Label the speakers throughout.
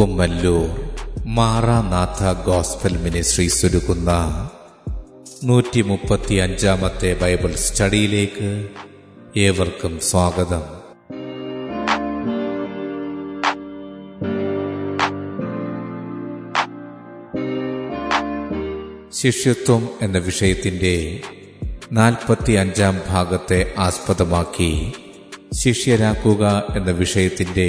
Speaker 1: Kummallur Maranatha gospel ministries ഒരുക്കുന്ന നൂറ്റി മുപ്പത്തി അഞ്ചാമത്തെ ബൈബിൾ സ്റ്റഡിയിലേക്ക് ഏവർക്കും സ്വാഗതം. ശിഷ്യത്വം എന്ന വിഷയത്തിന്റെ നാൽപ്പത്തി അഞ്ചാം ഭാഗത്തെ ആസ്പദമാക്കി ശിഷ്യരാക്കുക എന്ന വിഷയത്തിന്റെ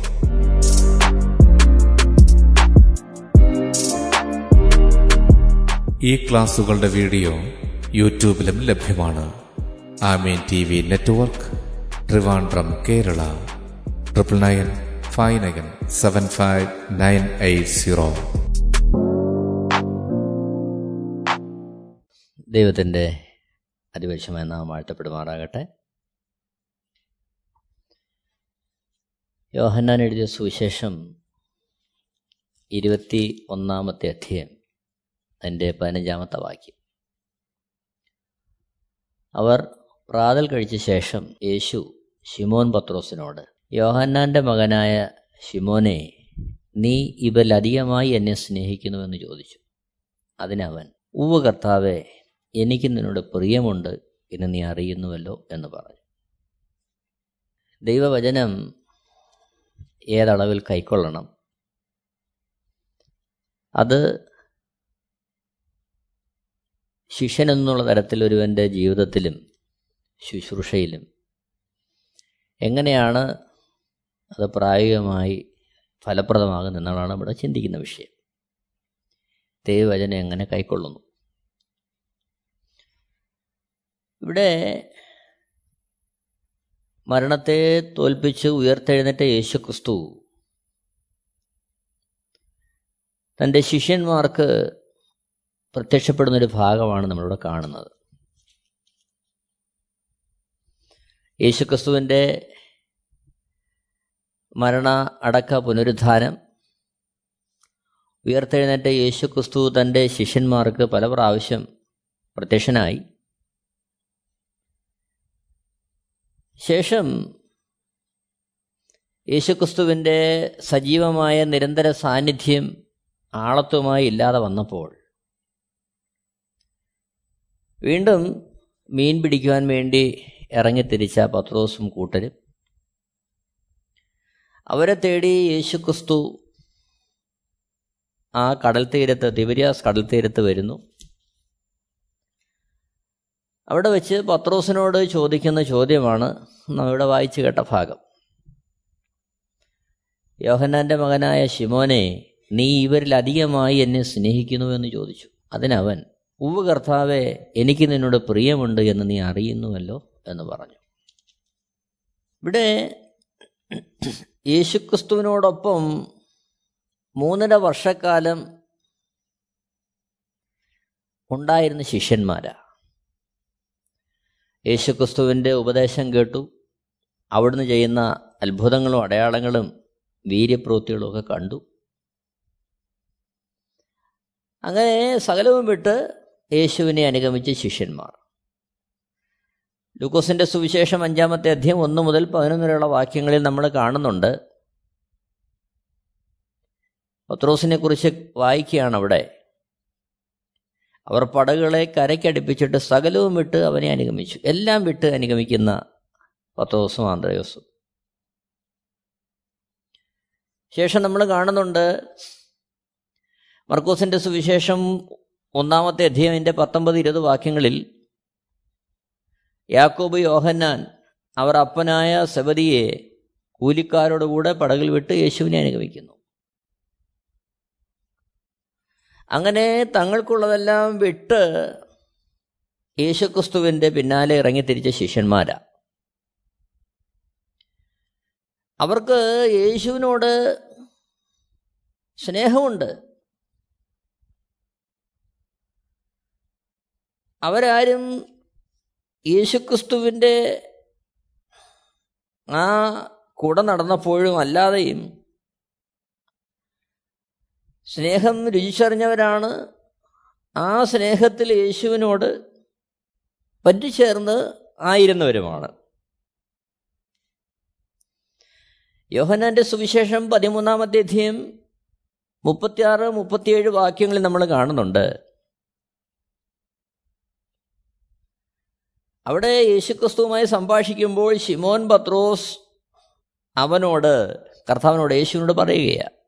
Speaker 1: ഈ ക്ലാസുകളുടെ വീഡിയോ യൂട്യൂബിലും ലഭ്യമാണ്. Amen T V network Trivandrum Kerala. Triple nine five nine seven five nine eight zero.
Speaker 2: ദൈവത്തിന്റെ അതിപക്ഷമായ നാം വാഴ്ത്തപ്പെടുമാറാകട്ടെ. യോഹന്നാൻ എഴുതിയ സുവിശേഷം ഇരുപത്തി ഒന്നാമത്തെ അധ്യയം. അതിന്റെ പതിനഞ്ചാമത്തെ വാക്യം. അവർ പ്രാതൽ കഴിച്ച ശേഷം യേശു ഷിമോൻ പത്രോസിനോട് യോഹന്നാന്റെ മകനായ ഷിമോനെ നീ ഇവലധികമായി എന്നെ സ്നേഹിക്കുന്നുവെന്ന് ചോദിച്ചു. അതിനവൻ ഉവ്വ് കർത്താവെ എനിക്ക് നിന്നോട് പ്രിയമുണ്ട് എന്ന് നീ അറിയുന്നുവല്ലോ എന്ന് പറഞ്ഞു. ദൈവവചനം ഏതളവിൽ കൈക്കൊള്ളണം? അത് ശിഷ്യൻ എന്നുള്ള തരത്തിൽ ഒരുവന്റെ ജീവിതത്തിലും ശുശ്രൂഷയിലും എങ്ങനെയാണ് അത് പ്രായോഗികമായി ഫലപ്രദമാകുന്നതെന്നാണ് ഇവിടെ ചിന്തിക്കുന്ന വിഷയം. ദൈവവചനം എങ്ങനെ കൈക്കൊള്ളുന്നു? ഇവിടെ മരണത്തെ തോൽപ്പിച്ച് ഉയർത്തെഴുന്നേറ്റ യേശു ക്രിസ്തു തന്റെ ശിഷ്യന്മാർക്ക് പ്രത്യക്ഷപ്പെടുന്നൊരു ഭാഗമാണ് നമ്മളിവിടെ കാണുന്നത്. യേശുക്രിസ്തുവിന്റെ മരണ അടക്ക പുനരുദ്ധാനം ഉയർത്തെഴുന്നേറ്റ യേശുക്രിസ്തു തന്റെ ശിഷ്യന്മാർക്ക് പല പ്രാവശ്യം പ്രത്യക്ഷനായി. ശേഷം യേശുക്രിസ്തുവിന്റെ സജീവമായ നിരന്തര സാന്നിധ്യം ആളത്വമായി ഇല്ലാതെ വന്നപ്പോൾ വീണ്ടും മീൻ പിടിക്കുവാൻ വേണ്ടി ഇറങ്ങി ഇറങ്ങിത്തിരിച്ച പത്രോസും കൂട്ടരും. അവരെ തേടി യേശുക്രിസ്തു ആ കടൽ തീരത്ത് തിബരിയാസ് കടൽ തീരത്ത് വരുന്നു. അവിടെ വെച്ച് പത്രോസിനോട് ചോദിക്കുന്ന ചോദ്യമാണ് നമ്മുടെ വായിച്ചു കേട്ട ഭാഗം. യോഹന്നാന്റെ മകനായ ശിമോനെ നീ ഇവരിലധികമായി എന്നെ സ്നേഹിക്കുന്നു എന്ന് ചോദിച്ചു. അതിനവൻ ഉവ് കർത്താവെ എനിക്ക് നിന്നോട് പ്രിയമുണ്ട് എന്ന് നീ അറിയുന്നുവല്ലോ എന്ന് പറഞ്ഞു. ഇവിടെ യേശുക്രിസ്തുവിനോടൊപ്പം മൂന്നര വർഷക്കാലം ഉണ്ടായിരുന്ന ശിഷ്യന്മാരാ. യേശുക്രിസ്തുവിന്റെ ഉപദേശം കേട്ടു. അവിടുന്ന് ചെയ്യുന്ന അത്ഭുതങ്ങളും അടയാളങ്ങളും വീര്യപ്രവൃത്തികളും ഒക്കെ കണ്ടു. അങ്ങനെ സകലവും വിട്ട് യേശുവിനെ അനുഗമിച്ച ശിഷ്യന്മാർ. ലൂക്കോസിന്റെ സുവിശേഷം അഞ്ചാമത്തെ അധ്യയം ഒന്ന് മുതൽ പതിനൊന്ന് വരെയുള്ള വാക്യങ്ങളിൽ നമ്മൾ കാണുന്നുണ്ട്. പത്രോസിനെ കുറിച്ച് വായിക്കുകയാണ് അവിടെ. അവർ പടകുകളെ കരയ്ക്കടുപ്പിച്ചിട്ട് സകലവും വിട്ട് അവനെ അനുഗമിച്ചു. എല്ലാം വിട്ട് അനുഗമിക്കുന്ന പത്രോസും ആന്ത്രയോസും ശേഷം നമ്മൾ കാണുന്നുണ്ട് മർക്കോസിന്റെ സുവിശേഷം ഒന്നാമത്തെ അധ്യയന്റെ പത്തൊമ്പത് ഇരുപത് വാക്യങ്ങളിൽ യാക്കോബ് യോഹന്നാൻ അവർ അപ്പനായ സബദിയെ കൂലിക്കാരോടുകൂടെ പടകിൽ വിട്ട് യേശുവിനെ അനുഗമിക്കുന്നു. അങ്ങനെ തങ്ങൾക്കുള്ളതെല്ലാം വിട്ട് യേശുക്രിസ്തുവിന്റെ പിന്നാലെ ഇറങ്ങിത്തിരിച്ച ശിഷ്യന്മാരാ. അവർക്ക് യേശുവിനോട് സ്നേഹമുണ്ട്. അവരാരും യേശുക്രിസ്തുവിന്റെ ആ കൂടെ നടന്നപ്പോഴും അല്ലാതെയും സ്നേഹം രുചിച്ചറിഞ്ഞവരാണ് ആ സ്നേഹത്തിൽ യേശുവിനോട് പറ്റിച്ചേർന്ന് ആയിരുന്നവരുമാണ്. യോഹനാന്റെ സുവിശേഷം പതിമൂന്നാമത്തെ അധ്യയം മുപ്പത്തിയാറ് മുപ്പത്തിയേഴ് വാക്യങ്ങളിൽ നമ്മൾ കാണുന്നുണ്ട്. അവിടെ യേശുക്രിസ്തുവുമായി സംഭാഷിക്കുമ്പോൾ ഷിമോൻ പത്രോസ് അവനോട് കർത്താവിനോട് യേശുവിനോട് പറയുകയാണ്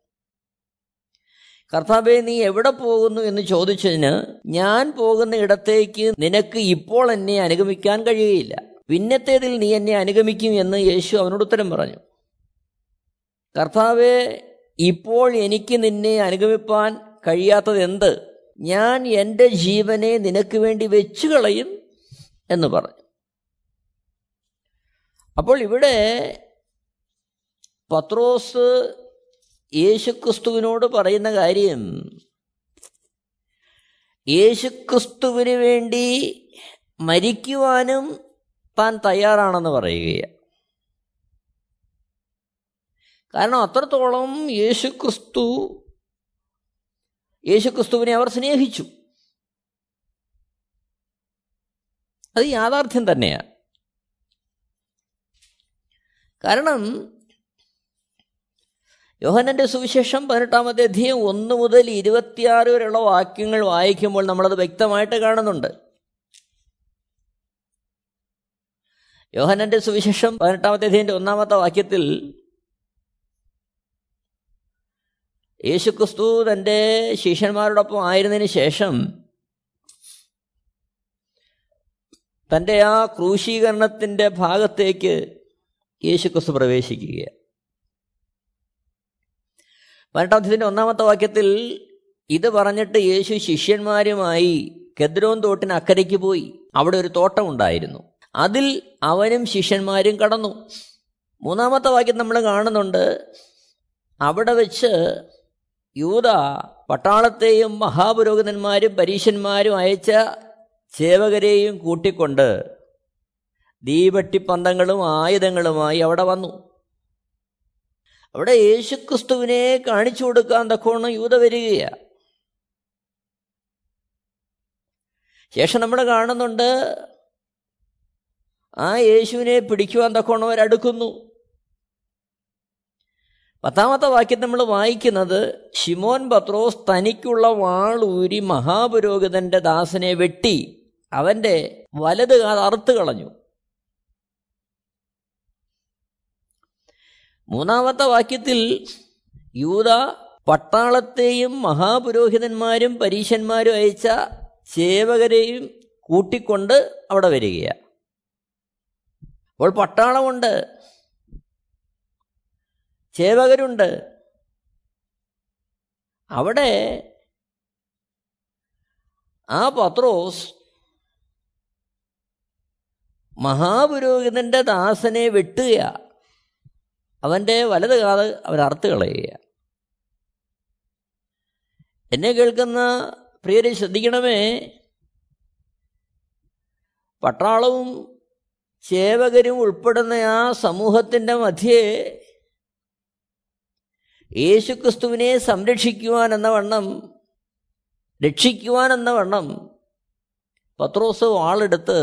Speaker 2: കർത്താവെ നീ എവിടെ പോകുന്നു? എന്ന് ചോദിച്ചതിന് ഞാൻ പോകുന്ന ഇടത്തേക്ക് നിനക്ക് ഇപ്പോൾ എന്നെ അനുഗമിക്കാൻ കഴിയുകയില്ല. പിന്നത്തേതിൽ നീ എന്നെ അനുഗമിക്കും എന്ന് യേശു അവനോട് ഉത്തരം പറഞ്ഞു. കർത്താവെ ഇപ്പോൾ എനിക്ക് നിന്നെ അനുഗമിപ്പാൻ കഴിയാത്തത് എന്ത് ഞാൻ എന്റെ ജീവനെ നിനക്ക് വേണ്ടി വെച്ചു കളയും എന്ന് പറഞ്ഞു. അപ്പോൾ ഇവിടെ പത്രോസ് യേശുക്രിസ്തുവിനോട് പറയുന്ന കാര്യം യേശുക്രിസ്തുവിന് വേണ്ടി മരിക്കുവാനും താൻ തയ്യാറാണെന്ന് പറയുകയാണ്. കാരണം അത്രത്തോളം യേശുക്രിസ്തു യേശുക്രിസ്തുവിനെ അവർ സ്നേഹിച്ചു. അത് യാഥാർത്ഥ്യം തന്നെയാണ് കാരണം യോഹനന്റെ സുവിശേഷം പതിനെട്ടാമത്തെ അധ്യയം ഒന്ന് മുതൽ ഇരുപത്തിയാറ് വരെയുള്ള വാക്യങ്ങൾ വായിക്കുമ്പോൾ നമ്മളത് വ്യക്തമായിട്ട് കാണുന്നുണ്ട്. യോഹനന്റെ സുവിശേഷം പതിനെട്ടാമത്തെ അധ്യയന്റെ ഒന്നാമത്തെ വാക്യത്തിൽ യേശുക്രിസ്തു തന്റെ ശിഷ്യന്മാരോടൊപ്പം ആയിരുന്നതിന് ശേഷം തന്റെ ആ ക്രൂശീകരണത്തിന്റെ ഭാഗത്തേക്ക് യേശുക്രിസ്തു പ്രവേശിക്കുകയാണ്. പതിനെട്ടാമത്തെ ഒന്നാമത്തെ വാക്യത്തിൽ ഇത് പറഞ്ഞിട്ട് യേശു ശിഷ്യന്മാരുമായി കെദ്രോൻ തോട്ടിന് അക്കരയ്ക്ക് പോയി. അവിടെ ഒരു തോട്ടം ഉണ്ടായിരുന്നു. അതിൽ അവനും ശിഷ്യന്മാരും കടന്നു. മൂന്നാമത്തെ വാക്യം നമ്മൾ കാണുന്നുണ്ട്. അവിടെ വെച്ച് യൂത പട്ടാളത്തെയും മഹാപുരോഹിതന്മാരും പരീശന്മാരും അയച്ച സേവകരെയും കൂട്ടിക്കൊണ്ട് ദീപട്ടിപ്പന്തങ്ങളും ആയുധങ്ങളുമായി അവിടെ വന്നു. അവിടെ യേശുക്രിസ്തുവിനെ കാണിച്ചു കൊടുക്കാൻ തക്കോണം യൂത വരികയാണ്. ശേഷം നമ്മൾ കാണുന്നുണ്ട് ആ യേശുവിനെ പിടിക്കുവാൻ തക്കോണം അവരടുക്കുന്നു പത്താമത്തെ വാക്യം നമ്മൾ വായിക്കുന്നത് ഷിമോൻ പത്രോസ് തനിക്കുള്ള വാളൂരി മഹാപുരോഹിതന്റെ ദാസനെ വെട്ടി. അവന്റെ വലത് കാത് അറുത്ത് കളഞ്ഞു. മൂന്നാമത്തെ വാക്യത്തിൽ യൂത പട്ടാളത്തെയും മഹാപുരോഹിതന്മാരും പരീശന്മാരും അയച്ച സേവകരെയും കൂട്ടിക്കൊണ്ട് അവിടെ വരികയാണ്. അപ്പോൾ പട്ടാളമുണ്ട്. സേവകരുണ്ട്. അവിടെ ആ പത്രോസ് മഹാപുരോഹിതന്റെ ദാസനെ വെട്ടുക അവന്റെ വലത് കാത് അവരറുത്ത് കളയുക. എന്നെ കേൾക്കുന്ന പ്രിയരെ ശ്രദ്ധിക്കണമേ പട്ടാളവും സേവകരും ഉൾപ്പെടുന്ന ആ സമൂഹത്തിന്റെ മധ്യേ യേശുക്രിസ്തുവിനെ സംരക്ഷിക്കുവാൻ എന്ന വണ്ണം രക്ഷിക്കുവാൻ എന്ന വണ്ണം പത്രോസ് വാളെടുത്ത്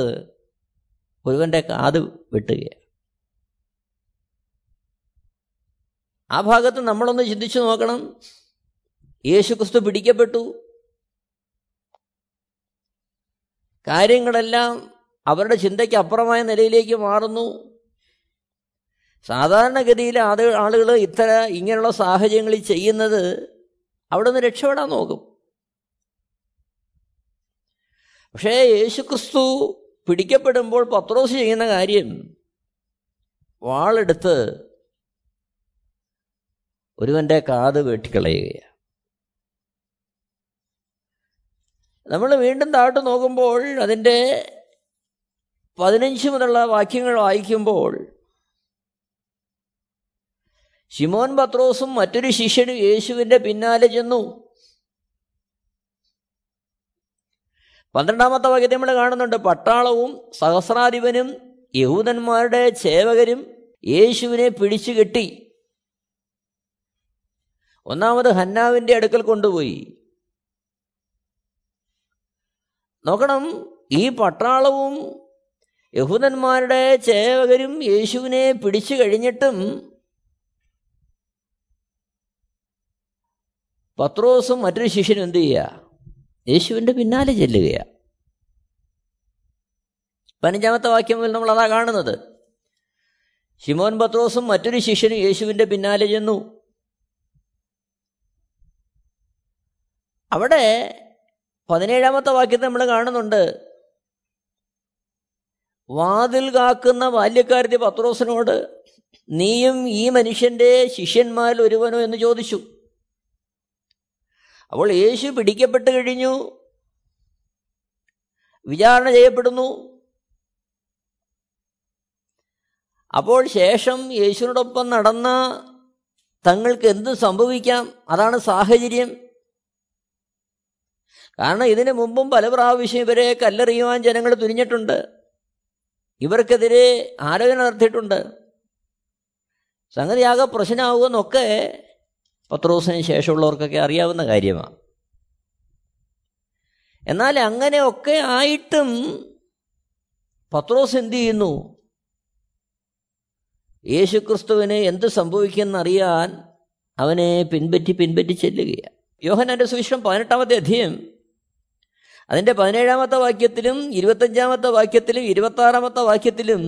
Speaker 2: ഒരുവന്റെ കാത് വെട്ടുകയാണ്. ആ ഭാഗത്ത് നമ്മളൊന്ന് ചിന്തിച്ചു നോക്കണം. യേശുക്രിസ്തു പിടിക്കപ്പെട്ടു. കാര്യങ്ങളെല്ലാം അവരുടെ ചിന്തയ്ക്ക് അപ്പുറമായ നിലയിലേക്ക് മാറുന്നു. സാധാരണഗതിയിൽ അത് ആളുകൾ ഇത്തര ഇങ്ങനെയുള്ള സാഹചര്യങ്ങളിൽ ചെയ്യുന്നത് അവിടെ നിന്ന് രക്ഷപ്പെടാൻ നോക്കും. പക്ഷേ യേശുക്രിസ്തു പിടിക്കപ്പെടുമ്പോൾ പത്രോസ് ചെയ്യുന്ന കാര്യം വാളെടുത്ത് ഒരുവന്റെ കാത് വെട്ടിക്കളയുകയാണ്. നമ്മൾ വീണ്ടും താഴ്ത്തു നോക്കുമ്പോൾ അതിന്റെ പതിനഞ്ച് മുതലുള്ള വാക്യങ്ങൾ വായിക്കുമ്പോൾ ഷിമോൻ പത്രോസും മറ്റൊരു ശിഷ്യനും യേശുവിന്റെ പിന്നാലെ ചെന്നു. പന്ത്രണ്ടാമത്തെ വാക്യത്തെ നമ്മൾ കാണുന്നുണ്ട് പട്ടാളവും സഹസ്രാധിപനും യഹൂദന്മാരുടെ സേവകരും യേശുവിനെ പിടിച്ചു കെട്ടി. ഒന്നാമത് ഹന്നാവിന്റെ അടുക്കൽ കൊണ്ടുപോയി. നോക്കണം ഈ പട്ടാളവും യഹൂദന്മാരുടെ സേവകരും യേശുവിനെ പിടിച്ചു കഴിഞ്ഞിട്ടും പത്രോസും മറ്റൊരു ശിഷ്യനും എന്ത് ചെയ്യുക? യേശുവിന്റെ പിന്നാലെ ചെല്ലുകയാണ്. പതിനഞ്ചാമത്തെ വാക്യം നമ്മൾ അതാ കാണുന്നത്. ഷിമോൻ പത്രോസും മറ്റൊരു ശിഷ്യനും യേശുവിന്റെ പിന്നാലെ ചെന്നു. അവിടെ പതിനേഴാമത്തെ വാക്യത്തെ നമ്മൾ കാണുന്നുണ്ട്. വാതിൽ കാക്കുന്ന ബാല്യക്കാരത്തി പത്രോസിനോട് നീയും ഈ മനുഷ്യന്റെ ശിഷ്യന്മാരിൽ ഒരുവനോ? എന്ന് ചോദിച്ചു. അപ്പോൾ യേശു പിടിക്കപ്പെട്ട് കഴിഞ്ഞു. വിചാരണ ചെയ്യപ്പെടുന്നു. അപ്പോൾ ശേഷം യേശുവിനോടൊപ്പം നടന്ന തങ്ങൾക്ക് എന്ത് സംഭവിക്കാം? അതാണ് സാഹചര്യം. കാരണം ഇതിനു മുമ്പും പല പ്രാവശ്യം ഇവരെ കല്ലെറിയുവാൻ ജനങ്ങൾ തുനിഞ്ഞിട്ടുണ്ട്. ഇവർക്കെതിരെ ആലോചന നടത്തിയിട്ടുണ്ട്. സംഗതിയാകെ പ്രശ്നമാകുമെന്നൊക്കെ പത്രോസിന് ശേഷമുള്ളവർക്കൊക്കെ അറിയാവുന്ന കാര്യമാണ് എന്നാൽ അങ്ങനെയൊക്കെ ആയിട്ടും പത്രോസ് എന്തു ചെയ്യുന്നു? യേശുക്രിസ്തുവിന് എന്ത് സംഭവിക്കുമെന്നറിയാൻ അവനെ പിൻപറ്റി പിൻപറ്റി ചെല്ലുകയാണ്. യോഹനന്റെ സുവിശേഷം പതിനെട്ടാമത്തെ അധ്യയം. അതിന്റെ പതിനേഴാമത്തെ വാക്യത്തിലും ഇരുപത്തഞ്ചാമത്തെ വാക്യത്തിലും ഇരുപത്താറാമത്തെ വാക്യത്തിലും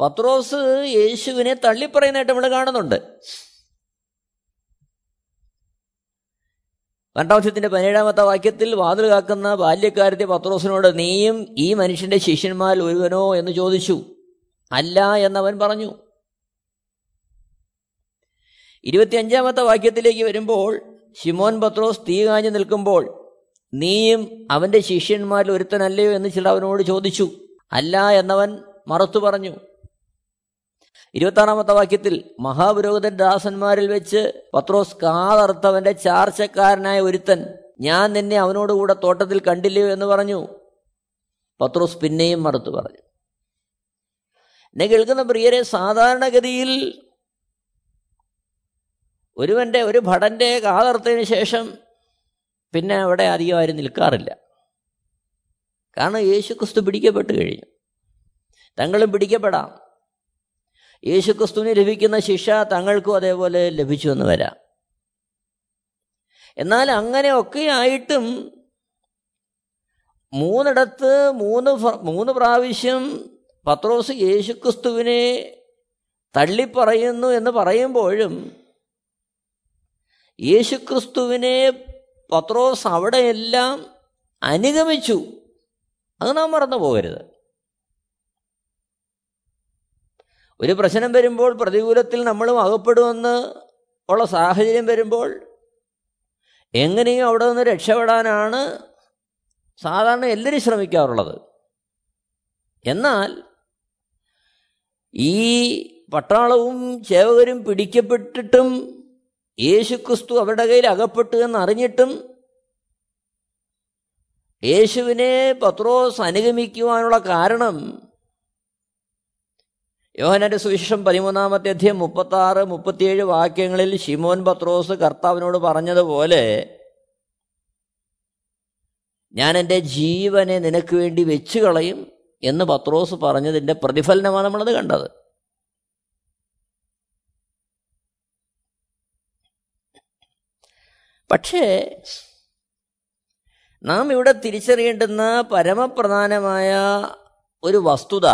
Speaker 2: പത്രോസ് യേശുവിനെ തള്ളിപ്പറയുന്നതായിട്ട് നമ്മൾ കാണുന്നുണ്ട്. രണ്ടാമത്തെ പതിനേഴാമത്തെ വാക്യത്തിൽ വാതിൽ കാക്കുന്ന ബാല്യക്കാരത്തെ പത്രോസിനോട് നീയും ഈ മനുഷ്യന്റെ ശിഷ്യന്മാരിൽ ഒരുവനോ? എന്ന് ചോദിച്ചു. അല്ല എന്നവൻ പറഞ്ഞു. ഇരുപത്തിയഞ്ചാമത്തെ വാക്യത്തിലേക്ക് വരുമ്പോൾ ഷിമോൻ പത്രോസ് തീ കാഞ്ഞു നിൽക്കുമ്പോൾ നീയും അവന്റെ ശിഷ്യന്മാരിൽ ഒരുത്തനല്ലയോ? എന്ന് ചിലർ അവനോട് ചോദിച്ചു. അല്ല എന്നവൻ മറുത്തു പറഞ്ഞു. ഇരുപത്താറാമത്തെ വാക്യത്തിൽ മഹാപുരോഹിതൻ ദാസന്മാരിൽ വെച്ച് പത്രോസ് കാതർത്തവന്റെ ചാർച്ചക്കാരനായ ഒരുത്തൻ ഞാൻ നിന്നെ അവനോടുകൂടെ തോട്ടത്തിൽ കണ്ടില്ലയോ എന്ന് പറഞ്ഞു. പത്രോസ് പിന്നെയും മറുത്തു പറഞ്ഞു. എന്നെ കേൾക്കുന്ന പ്രിയരെ സാധാരണഗതിയിൽ ഒരുവന്റെ ഒരു ഭടന്റെ കാതർത്തതിന് ശേഷം പിന്നെ അവിടെ അധികം ആരും നിൽക്കാറില്ല. കാരണം യേശു ക്രിസ്തു പിടിക്കപ്പെട്ട് കഴിഞ്ഞു. തങ്ങളും പിടിക്കപ്പെടാം. യേശു ക്രിസ്തുവിന് ലഭിക്കുന്ന ശിക്ഷ തങ്ങൾക്കും അതേപോലെ ലഭിച്ചു എന്ന് വരാം. എന്നാൽ അങ്ങനെയൊക്കെ ആയിട്ടും മൂന്നിടത്ത് മൂന്ന് മൂന്ന് പ്രാവശ്യം പത്രോസ് യേശുക്രിസ്തുവിനെ തള്ളിപ്പറയുന്നു എന്ന് പറയുമ്പോഴും യേശുക്രിസ്തുവിനെ പത്രോസ് അവിടെയെല്ലാം അനുഗമിച്ചു. അത് നാം മറന്നു പോകരുത് ഒരു പ്രശ്നം വരുമ്പോൾ പ്രതികൂലത്തിൽ നമ്മളും അകപ്പെടുമെന്ന് ഉള്ള സാഹചര്യം വരുമ്പോൾ എങ്ങനെയും അവിടെ നിന്ന് രക്ഷപ്പെടാനാണ് സാധാരണ എല്ലാവരും ശ്രമിക്കാറുള്ളത്. എന്നാൽ ഈ പട്ടാളവും സേവകരും പിടിക്കപ്പെട്ടിട്ടും യേശുക്രിസ്തു അവരുടെ കയ്യിൽ അകപ്പെട്ടു എന്നറിഞ്ഞിട്ടും യേശുവിനെ പത്രോസ് അനുഗമിക്കുവാനുള്ള കാരണം യോഹനന്റെ സുവിശേഷം പതിമൂന്നാമത്തെ അധ്യയം മുപ്പത്തി ആറ് മുപ്പത്തിയേഴ് വാക്യങ്ങളിൽ ഷിമോൻ പത്രോസ് കർത്താവിനോട് പറഞ്ഞതുപോലെ ഞാൻ എന്റെ ജീവനെ നിനക്ക് വേണ്ടി വെച്ചു കളയും എന്ന് പത്രോസ് പറഞ്ഞതിന്റെ പ്രതിഫലനമാണ് നമ്മളത് കണ്ടത്. പക്ഷേ നാം ഇവിടെ തിരിച്ചറിയേണ്ടുന്ന പരമപ്രധാനമായ ഒരു വസ്തുത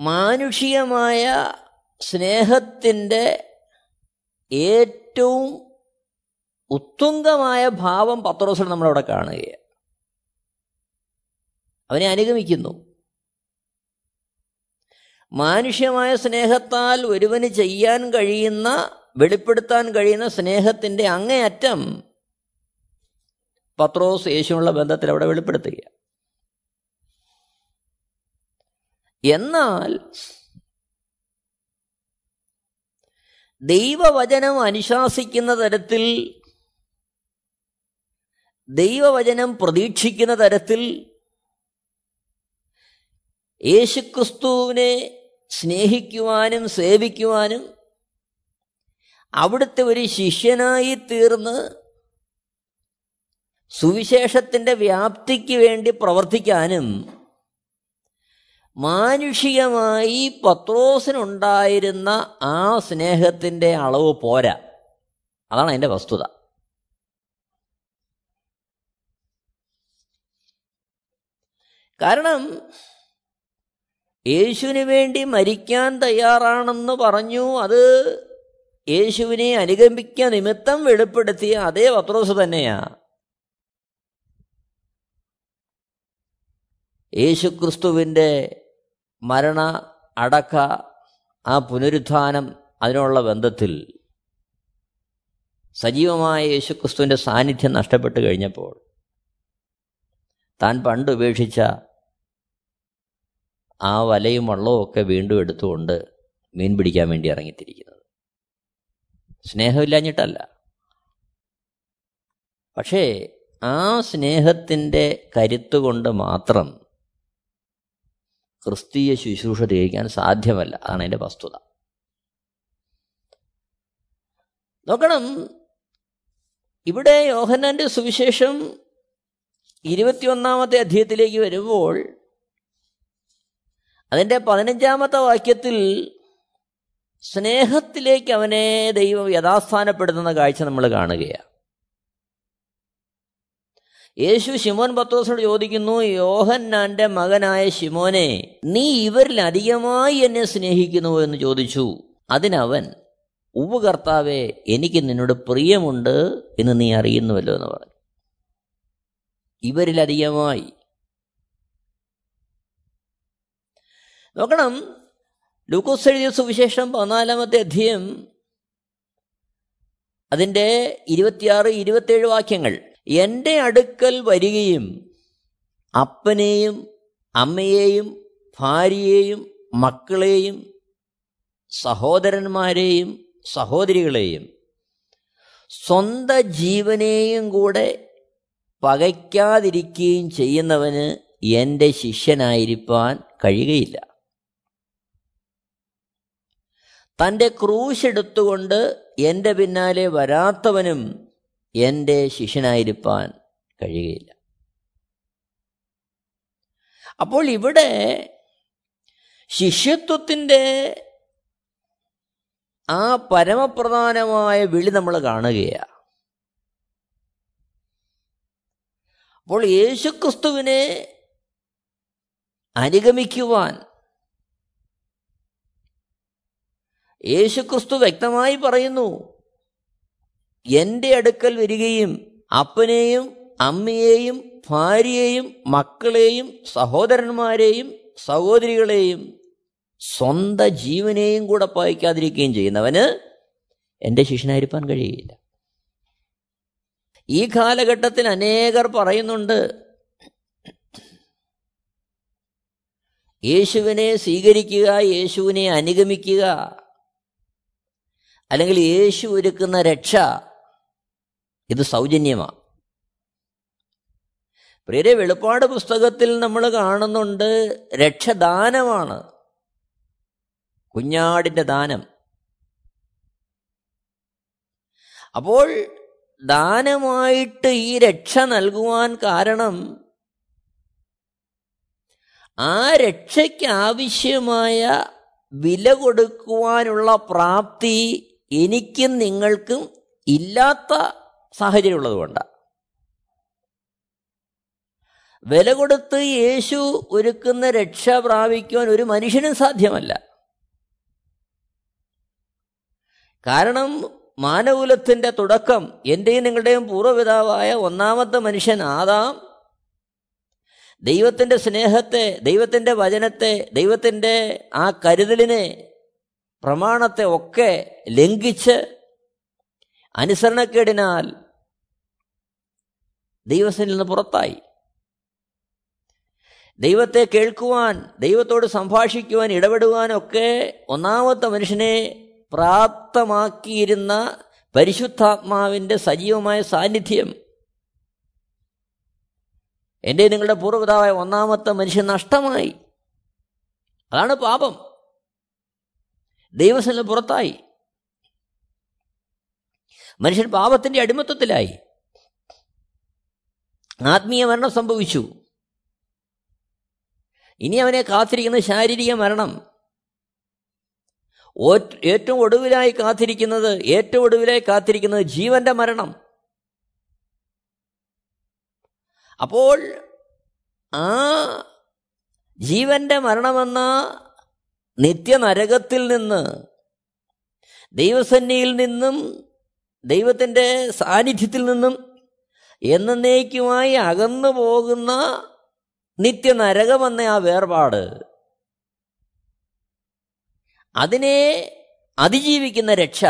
Speaker 2: മാനുഷികമായ സ്നേഹത്തിന്റെ ഏറ്റവും ഉത്തുംഗമായ ഭാവം പത്രോസിൽ നമ്മളവിടെ കാണുകയാണ്. അവനെ അനുഗമിക്കുന്നു. മാനുഷ്യമായ സ്നേഹത്താൽ ഒരുവന് ചെയ്യാൻ കഴിയുന്ന വെളിപ്പെടുത്താൻ കഴിയുന്ന സ്നേഹത്തിന്റെ അങ്ങേയറ്റം പത്രോസ് യേശുവിനുള്ള ബന്ധത്തിൽ അവിടെ വെളിപ്പെടുത്തുക എന്നാൽ ദൈവവചനം അനുശാസിക്കുന്ന തരത്തിൽ ദൈവവചനം പ്രതീക്ഷിക്കുന്ന തരത്തിൽ യേശുക്രിസ്തുവിനെ സ്നേഹിക്കുവാനും സേവിക്കുവാനും അവിടുത്തെ ഒരു ശിഷ്യനായി തീർന്ന് സുവിശേഷത്തിന്റെ വ്യാപ്തിക്ക് വേണ്ടി പ്രവർത്തിക്കാനും മാനുഷികമായി പത്രോസിനുണ്ടായിരുന്ന ആ സ്നേഹത്തിന്റെ അളവ് പോരാ. അതാണ് അതിന്റെ വസ്തുത. കാരണം യേശുവിന് വേണ്ടി മരിക്കാൻ തയ്യാറാണെന്ന് പറഞ്ഞു അത് യേശുവിനെ അനുഗമിക്ക നിമിത്തം വെളിപ്പെടുത്തിയ അതേ പത്രോസ് തന്നെയാ. യേശുക്രിസ്തുവിന്റെ മരണ അടക്ക ആ പുനരുത്ഥാനം അതിനുള്ള ബന്ധത്തിൽ സജീവമായ യേശുക്രിസ്തുവിന്റെ സാന്നിധ്യം നഷ്ടപ്പെട്ടു കഴിഞ്ഞപ്പോൾ താൻ പണ്ട് ഉപേക്ഷിച്ച ആ വലയും വള്ളവും ഒക്കെ വീണ്ടും എടുത്തുകൊണ്ട് മീൻ പിടിക്കാൻ വേണ്ടി ഇറങ്ങിത്തിരിക്കുന്നത്. സ്നേഹമില്ലാഞ്ഞിട്ടല്ല. പക്ഷേ ആ സ്നേഹത്തിന്റെ കരുത്തുകൊണ്ട് മാത്രം ക്രിസ്തീയ ശുശ്രൂഷ തികയ്ക്കാൻ സാധ്യമല്ല. അതാണ് അതിന്റെ വസ്തുത. നോക്കണം. ഇവിടെ യോഹന്നാന്റെ സുവിശേഷം ഇരുപത്തിയൊന്നാമത്തെ അധ്യയത്തിലേക്ക് വരുമ്പോൾ അതിന്റെ പതിനഞ്ചാമത്തെ വാക്യത്തിൽ സ്നേഹത്തിലേക്ക് അവനെ ദൈവം യഥാസ്ഥാനപ്പെടുത്തുന്ന കാഴ്ച നമ്മൾ കാണുകയാണ്. യേശു ശിമോൻ പത്രോസിനോട് ചോദിക്കുന്നു യോഹന്നാന്റെ മകനായ ശിമോനെ നീ ഇവരിൽ അധികമായി എന്നെ സ്നേഹിക്കുന്നു എന്ന് ചോദിച്ചു. അതിനവൻ ഉപകർത്താവെ എനിക്ക് നിന്നോട് പ്രിയമുണ്ട് എന്ന് നീ അറിയുന്നുവല്ലോ എന്ന് പറഞ്ഞു. ഇവരിലധികമായി. നോക്കണം ലൂക്കോസ് എഴുതിയ സുവിശേഷം പതിനാലാമത്തെ അധ്യയം അതിന്റെ ഇരുപത്തിയാറ് ഇരുപത്തേഴ് വാക്യങ്ങൾ. എന്റെ അടുക്കൽ വരികയും അപ്പനെയും അമ്മയെയും ഭാര്യയെയും മക്കളെയും സഹോദരന്മാരെയും സഹോദരികളെയും സ്വന്ത ജീവനെയും കൂടെ പകയ്ക്കാതിരിക്കുകയും ചെയ്യുന്നവന് എന്റെ ശിഷ്യനായിരിക്കാൻ കഴിയുകയില്ല. തന്റെ ക്രൂശെടുത്തുകൊണ്ട് എന്റെ പിന്നാലെ വരാത്തവനും എന്റെ ശിഷ്യനായിരിക്കാൻ കഴിയുകയില്ല. അപ്പോൾ ഇവിടെ ശിഷ്യത്വത്തിന്റെ ആ പരമപ്രധാനമായ വിളി നമ്മൾ കാണുകയാണ്. അപ്പോൾ യേശുക്രിസ്തുവിനെ അനുഗമിക്കുവാൻ യേശുക്രിസ്തു വ്യക്തമായി പറയുന്നു എന്റെ അടുക്കൽ വരികയും അപ്പനെയും അമ്മയെയും ഭാര്യയെയും മക്കളെയും സഹോദരന്മാരെയും സഹോദരികളെയും സ്വന്ത ജീവനെയും കൂടെ പായിക്കാതിരിക്കുകയും ചെയ്യുന്നവന് എന്റെ ശിഷ്യനായിരിക്കാൻ കഴിയില്ല. ഈ കാലഘട്ടത്തിൽ അനേകർ പറയുന്നുണ്ട് യേശുവിനെ സ്വീകരിക്കുക യേശുവിനെ അനുഗമിക്കുക അല്ലെങ്കിൽ യേശു ഒരുക്കുന്ന രക്ഷ ഇത് സൗജന്യമാണ് പ്രിയരെ വെളുപ്പാട് പുസ്തകത്തിൽ നമ്മൾ കാണുന്നുണ്ട് രക്ഷദാനമാണ്. കുഞ്ഞാടിന്റെ ദാനം. അപ്പോൾ ദാനമായിട്ട് ഈ രക്ഷ നൽകുവാൻ കാരണം ആ രക്ഷയ്ക്ക് ആവശ്യമായ വില കൊടുക്കുവാനുള്ള പ്രാപ്തി എനിക്കും നിങ്ങൾക്കും ഇല്ലാത്ത സാഹചര്യം ഉള്ളതുകൊണ്ടാണ് വില കൊടുത്ത് യേശു ഒരുക്കുന്ന രക്ഷ പ്രാപിക്കുവാൻ ഒരു മനുഷ്യനും സാധ്യമല്ല. കാരണം മാനകുലത്തിന്റെ തുടക്കം എന്റെയും നിങ്ങളുടെയും പൂർവപിതാവായ ഒന്നാമത്തെ മനുഷ്യൻ ആദാം. ദൈവത്തിന്റെ സ്നേഹത്തെ ദൈവത്തിന്റെ വചനത്തെ ദൈവത്തിന്റെ ആ കരുതലിനെ പ്രമാണത്തെ ഒക്കെ ലംഘിച്ച് അനുസരണക്കേടിനാൽ ദൈവത്തിൽ നിന്ന് പുറത്തായി. ദൈവത്തെ കേൾക്കുവാൻ ദൈവത്തോട് സംഭാഷിക്കുവാൻ ഇടപെടുവാനൊക്കെ ഒന്നാമത്തെ മനുഷ്യനെ പ്രാപ്തമാക്കിയിരുന്ന പരിശുദ്ധാത്മാവിന്റെ സജീവമായ സാന്നിധ്യം. എന്റെ നിങ്ങളുടെ പൂർവപിതാവായ ഒന്നാമത്തെ മനുഷ്യൻ നഷ്ടമായി. അതാണ് പാപം. ദൈവസനിൽ പുറത്തായി. മനുഷ്യൻ പാപത്തിന്റെ അടിമത്വത്തിലായി ആത്മീയ മരണം സംഭവിച്ചു. ഇനി അവനെ കാത്തിരിക്കുന്ന ശാരീരിക മരണം. ഏറ്റവും ഒടുവിലായി കാത്തിരിക്കുന്നത് ഏറ്റവും ഒടുവിലായി കാത്തിരിക്കുന്നത് ജീവന്റെ മരണം. അപ്പോൾ ആ ജീവന്റെ മരണമെന്ന നിത്യനരകത്തിൽ നിന്ന് ദൈവസന്നിയിൽ നിന്നും ദൈവത്തിന്റെ സാന്നിധ്യത്തിൽ നിന്നും എന്നേക്കുമായി അകന്നു പോകുന്ന നിത്യനരകമെന്ന ആ വേർപാട്. അതിനെ അതിജീവിക്കുന്ന രക്ഷ.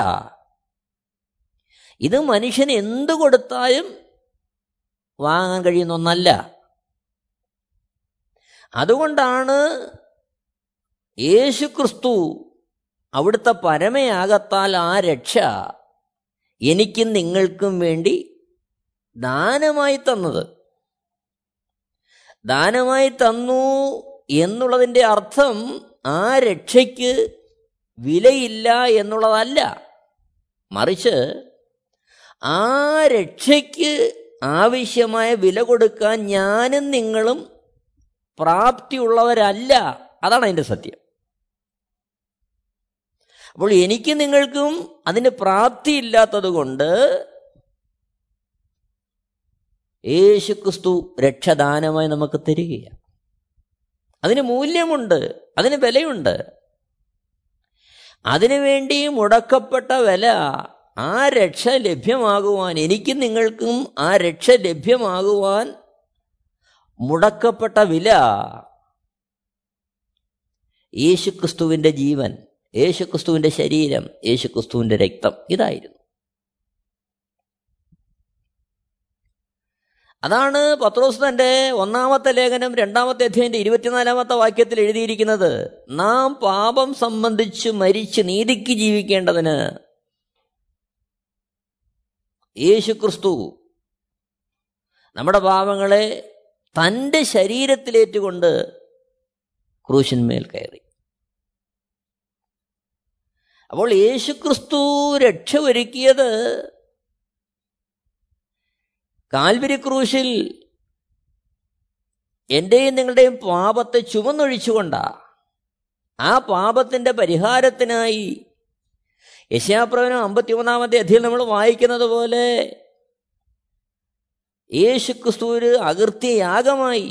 Speaker 2: ഇത് മനുഷ്യന് എന്തു കൊടുത്താലും വാങ്ങാൻ കഴിയുന്ന ഒന്നല്ല. അതുകൊണ്ടാണ് യേശുക്രിസ്തു അവിടുത്തെ പരമയാകത്താൽ ആ രക്ഷ എനിക്കും നിങ്ങൾക്കും വേണ്ടി ദാനമായി തന്നത്. ദാനമായി തന്നു എന്നുള്ളതിന്റെ അർത്ഥം ആ രക്ഷയ്ക്ക് വിലയില്ല എന്നുള്ളതല്ല. മറിച്ച് ആ രക്ഷയ്ക്ക് ആവശ്യമായ വില കൊടുക്കാൻ ഞാനും നിങ്ങളും പ്രാപ്തിയുള്ളവരല്ല. അതാണ് അതിന്റെ സത്യം. അപ്പോൾ എനിക്ക് നിങ്ങൾക്കും അതിന് പ്രാപ്തിയില്ലാത്തത് കൊണ്ട് യേശുക്രിസ്തു രക്ഷദാനമായി നമുക്ക് തരികയാണ്. അതിന് മൂല്യമുണ്ട് അതിന് വിലയുണ്ട്. അതിനുവേണ്ടി മുടക്കപ്പെട്ട വില ആ രക്ഷ ലഭ്യമാകുവാൻ എനിക്കും നിങ്ങൾക്കും ആ രക്ഷ ലഭ്യമാകുവാൻ മുടക്കപ്പെട്ട വില യേശുക്രിസ്തുവിന്റെ ജീവൻ യേശുക്രിസ്തുവിന്റെ ശരീരം യേശുക്രിസ്തുവിന്റെ രക്തം ഇതായിരുന്നു. അതാണ് പത്രോസ് തന്റെ ഒന്നാമത്തെ ലേഖനം രണ്ടാമത്തെ അധ്യായന്റെ ഇരുപത്തിനാലാമത്തെ വാക്യത്തിൽ എഴുതിയിരിക്കുന്നത്. നാം പാപം സംബന്ധിച്ച് മരിച്ച് നീതിക്ക് ജീവിക്കേണ്ടതിന് യേശു ക്രിസ്തു നമ്മുടെ പാപങ്ങളെ തന്റെ ശരീരത്തിലേറ്റുകൊണ്ട് ക്രൂശന്മേൽ കയറി. അപ്പോൾ യേശുക്രിസ്തു രക്ഷ ഒരുക്കിയത് കാൽവരി ക്രൂശിൽ എന്റെയും നിങ്ങളുടെയും പാപത്തെ ചുമന്നൊഴിച്ചുകൊണ്ട ആ പാപത്തിന്റെ പരിഹാരത്തിനായി യശാപ്രവനം അമ്പത്തി ഒന്നാമത്തെ അധികം നമ്മൾ വായിക്കുന്നത് പോലെ യേശു ക്രിസ്തുവിന് അകൃത്യയാഗമായി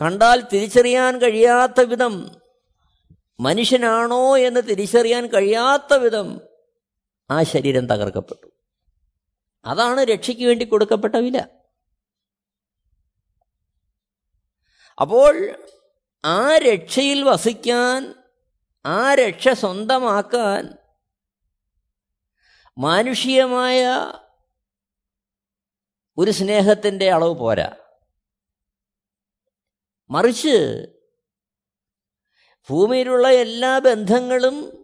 Speaker 2: കണ്ടാൽ തിരിച്ചറിയാൻ കഴിയാത്ത വിധം മനുഷ്യനാണോ എന്ന് തിരിച്ചറിയാൻ കഴിയാത്ത വിധം ആ ശരീരം തകർക്കപ്പെട്ടു. അതാണ് രക്ഷയ്ക്ക് വേണ്ടി കൊടുക്കപ്പെട്ട വില. അപ്പോൾ ആ രക്ഷയിൽ വസിക്കാൻ ആ രക്ഷ സ്വന്തമാക്കാൻ മാനുഷികമായ ഒരു സ്നേഹത്തിന്റെ അളവ് പോരാ. മറിച്ച് ഭൂമിയിലുള്ള എല്ലാ ബന്ധങ്ങളും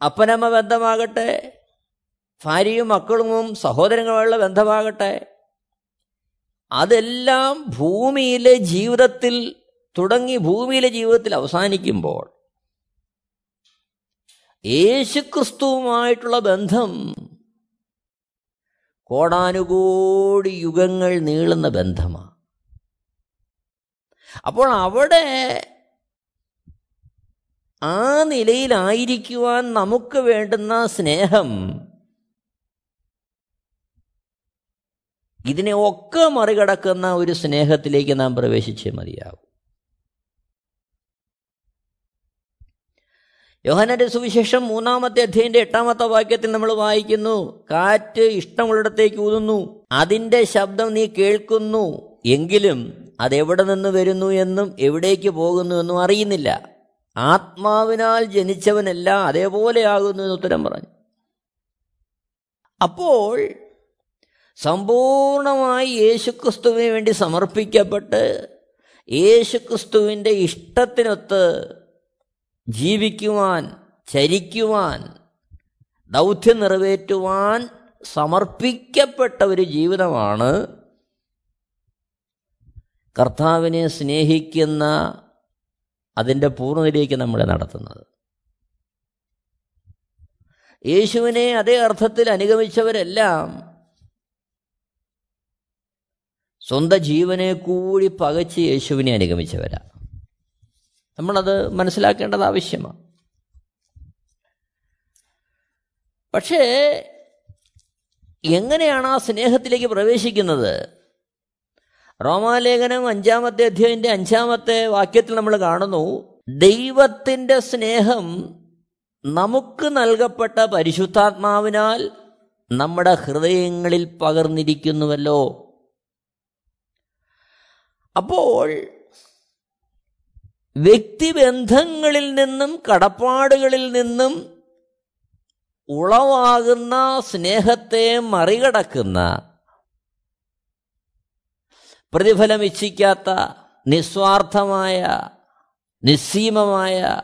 Speaker 2: അപ്പനമ്മ ബന്ധമാകട്ടെ ഭാര്യയും മക്കളും സഹോദരങ്ങളുമുള്ള ബന്ധമാകട്ടെ അതെല്ലാം ഭൂമിയിലെ ജീവിതത്തിൽ തുടങ്ങി ഭൂമിയിലെ ജീവിതത്തിൽ അവസാനിക്കുമ്പോൾ യേശുക്രിസ്തുവുമായിട്ടുള്ള ബന്ധം കോടാനുകോടി യുഗങ്ങൾ നീളുന്ന ബന്ധമാണ് അപ്പോൾ അവിടെ ആ നിലയിലായിരിക്കുവാൻ നമുക്ക് വേണ്ടുന്ന സ്നേഹം. ഇതിനെ ഒക്കെ മറികടക്കുന്ന ഒരു സ്നേഹത്തിലേക്ക് നാം പ്രവേശിച്ചേ മതിയാവും. യോഹനന്റെ സുവിശേഷം മൂന്നാമത്തെ അധ്യയന്റെ എട്ടാമത്തെ വാക്യത്തിൽ നമ്മൾ വായിക്കുന്നു കാറ്റ് ഇഷ്ടമുള്ളിടത്തേക്ക് ഊതുന്നു അതിന്റെ ശബ്ദം നീ കേൾക്കുന്നു എങ്കിലും അതെവിടെ നിന്ന് വരുന്നു എന്നും എവിടേക്ക് പോകുന്നു എന്നും അറിയുന്നില്ല. ആത്മാവിനാൽ ജനിച്ചവനെല്ലാം അതേപോലെയാകുന്നു എന്ന് ഉത്തരം പറഞ്ഞു. അപ്പോൾ സമ്പൂർണമായി യേശുക്രിസ്തുവിന് വേണ്ടി സമർപ്പിക്കപ്പെട്ട് യേശുക്രിസ്തുവിന്റെ ഇഷ്ടത്തിനൊത്ത് ജീവിക്കുവാൻ ചരിക്കുവാൻ ദൗത്യം നിറവേറ്റുവാൻ സമർപ്പിക്കപ്പെട്ട ഒരു ജീവിതമാണ് കർത്താവിനെ സ്നേഹിക്കുന്ന അതിന്റെ പൂർണതയിലേക്ക് നമ്മളെ നടത്തുന്നത്. യേശുവിനെ അതേ അർത്ഥത്തിൽ അനുഗമിച്ചവരെല്ലാം സ്വന്തം ജീവനെ കൂടി പകച്ച് യേശുവിനെ അനുഗമിച്ചവരാ. നമ്മളത് മനസ്സിലാക്കേണ്ടത് ആവശ്യമാണ് പക്ഷേ എങ്ങനെയാണ് ആ സ്നേഹത്തിലേക്ക് പ്രവേശിക്കുന്നത്? റോമാലേഖനം അഞ്ചാമത്തെ അധ്യായന്റെ അഞ്ചാമത്തെ വാക്യത്തിൽ നമ്മൾ കാണുന്നു ദൈവത്തിന്റെ സ്നേഹം നമുക്ക് നൽകപ്പെട്ട പരിശുദ്ധാത്മാവിനാൽ നമ്മുടെ ഹൃദയങ്ങളിൽ പകർന്നിരിക്കുന്നുവല്ലോ. അപ്പോൾ വ്യക്തിബന്ധങ്ങളിൽ നിന്നും കടപ്പാടുകളിൽ നിന്നും ഉളവാകുന്ന സ്നേഹത്തെ മറികടക്കുന്ന പ്രതിഫലം ഇച്ഛിക്കാത്ത നിസ്വാർത്ഥമായ നിസ്സീമമായ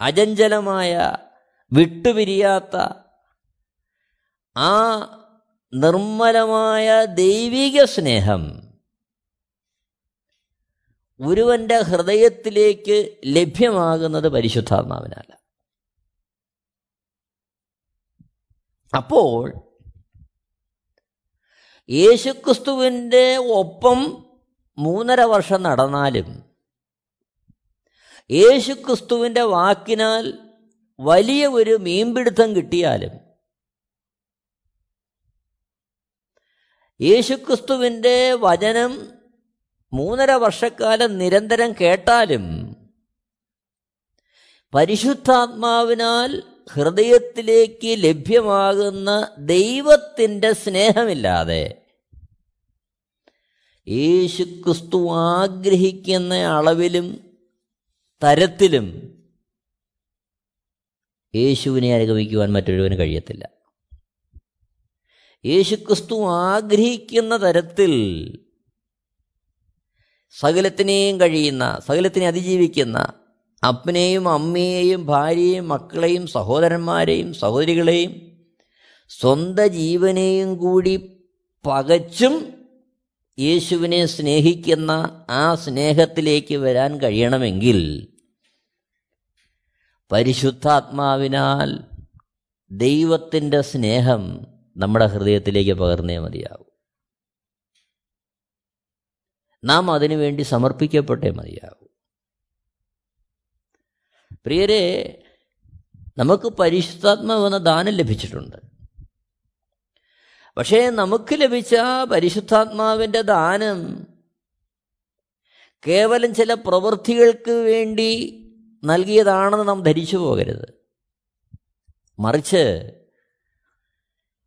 Speaker 2: അജഞ്ചലമായ വിട്ടുപിരിയാത്ത ആ നിർമ്മലമായ ദൈവിക സ്നേഹം ഒരുവന്റെ ഹൃദയത്തിലേക്ക് ലഭ്യമാകുന്നത് പരിശുദ്ധാത്മാവിനല്ല അപ്പോൾ യേശുക്രിസ്തുവിന്റെ ഒപ്പം മൂന്നര വർഷം നടന്നാലും യേശുക്രിസ്തുവിന്റെ വാക്കിനാൽ വലിയ ഒരു മീൻപിടുത്തം കിട്ടിയാലും യേശുക്രിസ്തുവിന്റെ വചനം മൂന്നര വർഷക്കാലം നിരന്തരം കേട്ടാലും പരിശുദ്ധാത്മാവിനാൽ ഹൃദയത്തിലേക്ക് ലഭ്യമാകുന്ന ദൈവത്തിന്റെ സ്നേഹമില്ലാതെ യേശുക്രിസ്തു ആഗ്രഹിക്കുന്ന അളവിലും തരത്തിലും യേശുവിനെ അനുഗമിക്കുവാൻ മറ്റൊരുവന് കഴിയത്തില്ല. യേശുക്രിസ്തു ആഗ്രഹിക്കുന്ന തരത്തിൽ സകലത്തിനെയും കഴിയുന്ന സകലത്തിനെ അതിജീവിക്കുന്ന അപ്പനെയും അമ്മയെയും ഭാര്യയെയും മക്കളെയും സഹോദരന്മാരെയും സഹോദരികളെയും സ്വന്തം ജീവനെയും കൂടി പകച്ചും യേശുവിനെ സ്നേഹിക്കുന്ന ആ സ്നേഹത്തിലേക്ക് വരാൻ കഴിയണമെങ്കിൽ പരിശുദ്ധാത്മാവിനാൽ ദൈവത്തിന്റെ സ്നേഹം നമ്മുടെ ഹൃദയത്തിലേക്ക് പകർന്നേ മതിയാവും. നാം അതിനുവേണ്ടി സമർപ്പിക്കപ്പെട്ടേ മതിയാവും. പ്രിയരെ നമുക്ക് പരിശുദ്ധാത്മാവെന്ന ദാനം ലഭിച്ചിട്ടുണ്ട്. പക്ഷേ നമുക്ക് ലഭിച്ച പരിശുദ്ധാത്മാവിന്റെ ദാനം കേവലം ചില പ്രവൃത്തികൾക്ക് വേണ്ടി നൽകിയതാണെന്ന് നാം ധരിച്ചു പോകരുത്. മറിച്ച്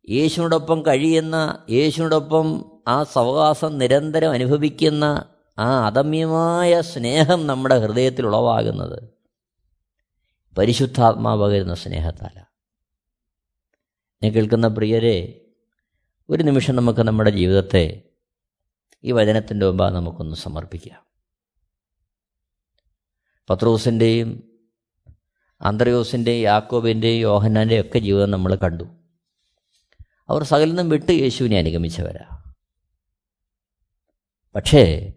Speaker 2: യേശുവിനോടൊപ്പം കഴിയുന്ന യേശുവിനോടൊപ്പം ആ സവകാശം നിരന്തരം അനുഭവിക്കുന്ന ആ അദമ്യമായ സ്നേഹം നമ്മുടെ ഹൃദയത്തിൽ ഉളവാകുന്നത് പരിശുദ്ധാത്മാവകരുന്ന സ്നേഹത്താലാണ്. കേൾക്കുന്ന പ്രിയരെ ഒരു നിമിഷം നമുക്ക് നമ്മുടെ ജീവിതത്തെ ഈ വചനത്തിന്റെ മുമ്പ് നമുക്കൊന്ന് സമർപ്പിക്കാം. പത്രോസിന്റെയും അന്ത്രയോസിന്റെയും യാക്കോബിന്റെയും യോഹന്നാന്റെയും ഒക്കെ ജീവിതം നമ്മൾ കണ്ടു. അവർ സകലം വിട്ട് യേശുവിനെ അനുഗമിച്ചവരാ. പക്ഷേ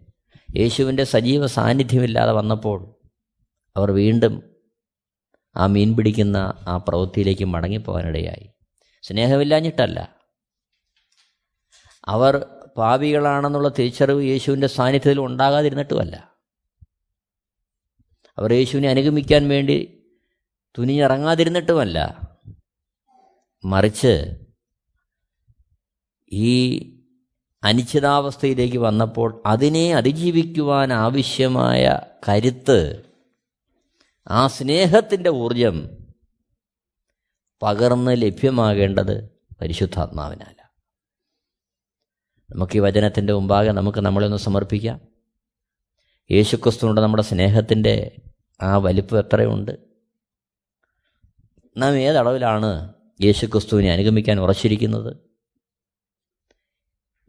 Speaker 2: യേശുവിന്റെ സജീവ സാന്നിധ്യമില്ലാതെ വന്നപ്പോൾ അവർ വീണ്ടും ആ മീൻ പിടിക്കുന്ന ആ പ്രവൃത്തിയിലേക്ക് മടങ്ങിപ്പോകാനിടയായി. സ്നേഹമില്ലാഞ്ഞിട്ടല്ല അവർ പാപികളാണെന്നുള്ള തിരിച്ചറിവ് യേശുവിന്റെ സാന്നിധ്യത്തിൽ ഉണ്ടാകാതിരുന്നിട്ടുമല്ല. അവർ യേശുവിനെ അനുഗമിക്കാൻ വേണ്ടി തുനിഞ്ഞിറങ്ങാതിരുന്നിട്ടുമല്ല. മറിച്ച് ഈ അനിശ്ചിതാവസ്ഥയിലേക്ക് വന്നപ്പോൾ അതിനെ അതിജീവിക്കുവാൻ ആവശ്യമായ കരുത്ത് ആ സ്നേഹത്തിന്റെ ഊർജം പകർന്ന് ലഭ്യമാകേണ്ടത് പരിശുദ്ധാത്മാവിനല്ല നമുക്ക് ഈ വചനത്തിന്റെ മുമ്പാകെ നമുക്ക് നമ്മളെ ഒന്ന് സമർപ്പിക്കാം. യേശുക്രിസ്തുവിനോട് നമ്മുടെ സ്നേഹത്തിന്റെ ആ വലിപ്പം എത്രയുണ്ട്? നാം ഏതളവിലാണ് യേശുക്രിസ്തുവിനെ അനുഗമിക്കാൻ ഉറച്ചിരിക്കുന്നത്?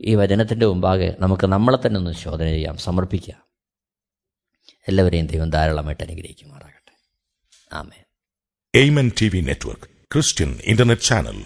Speaker 2: ഈ വചനത്തിന്റെ മുമ്പാകെ നമുക്ക് നമ്മളെ തന്നെ ഒന്ന് ശോധന ചെയ്യാം സമർപ്പിക്കാം. എല്ലാവരെയും ദൈവം ധാരാളമായിട്ട് അനുഗ്രഹിക്കുമാറാകട്ടെ. ആമേ
Speaker 3: Amen T V network Christian internet channel.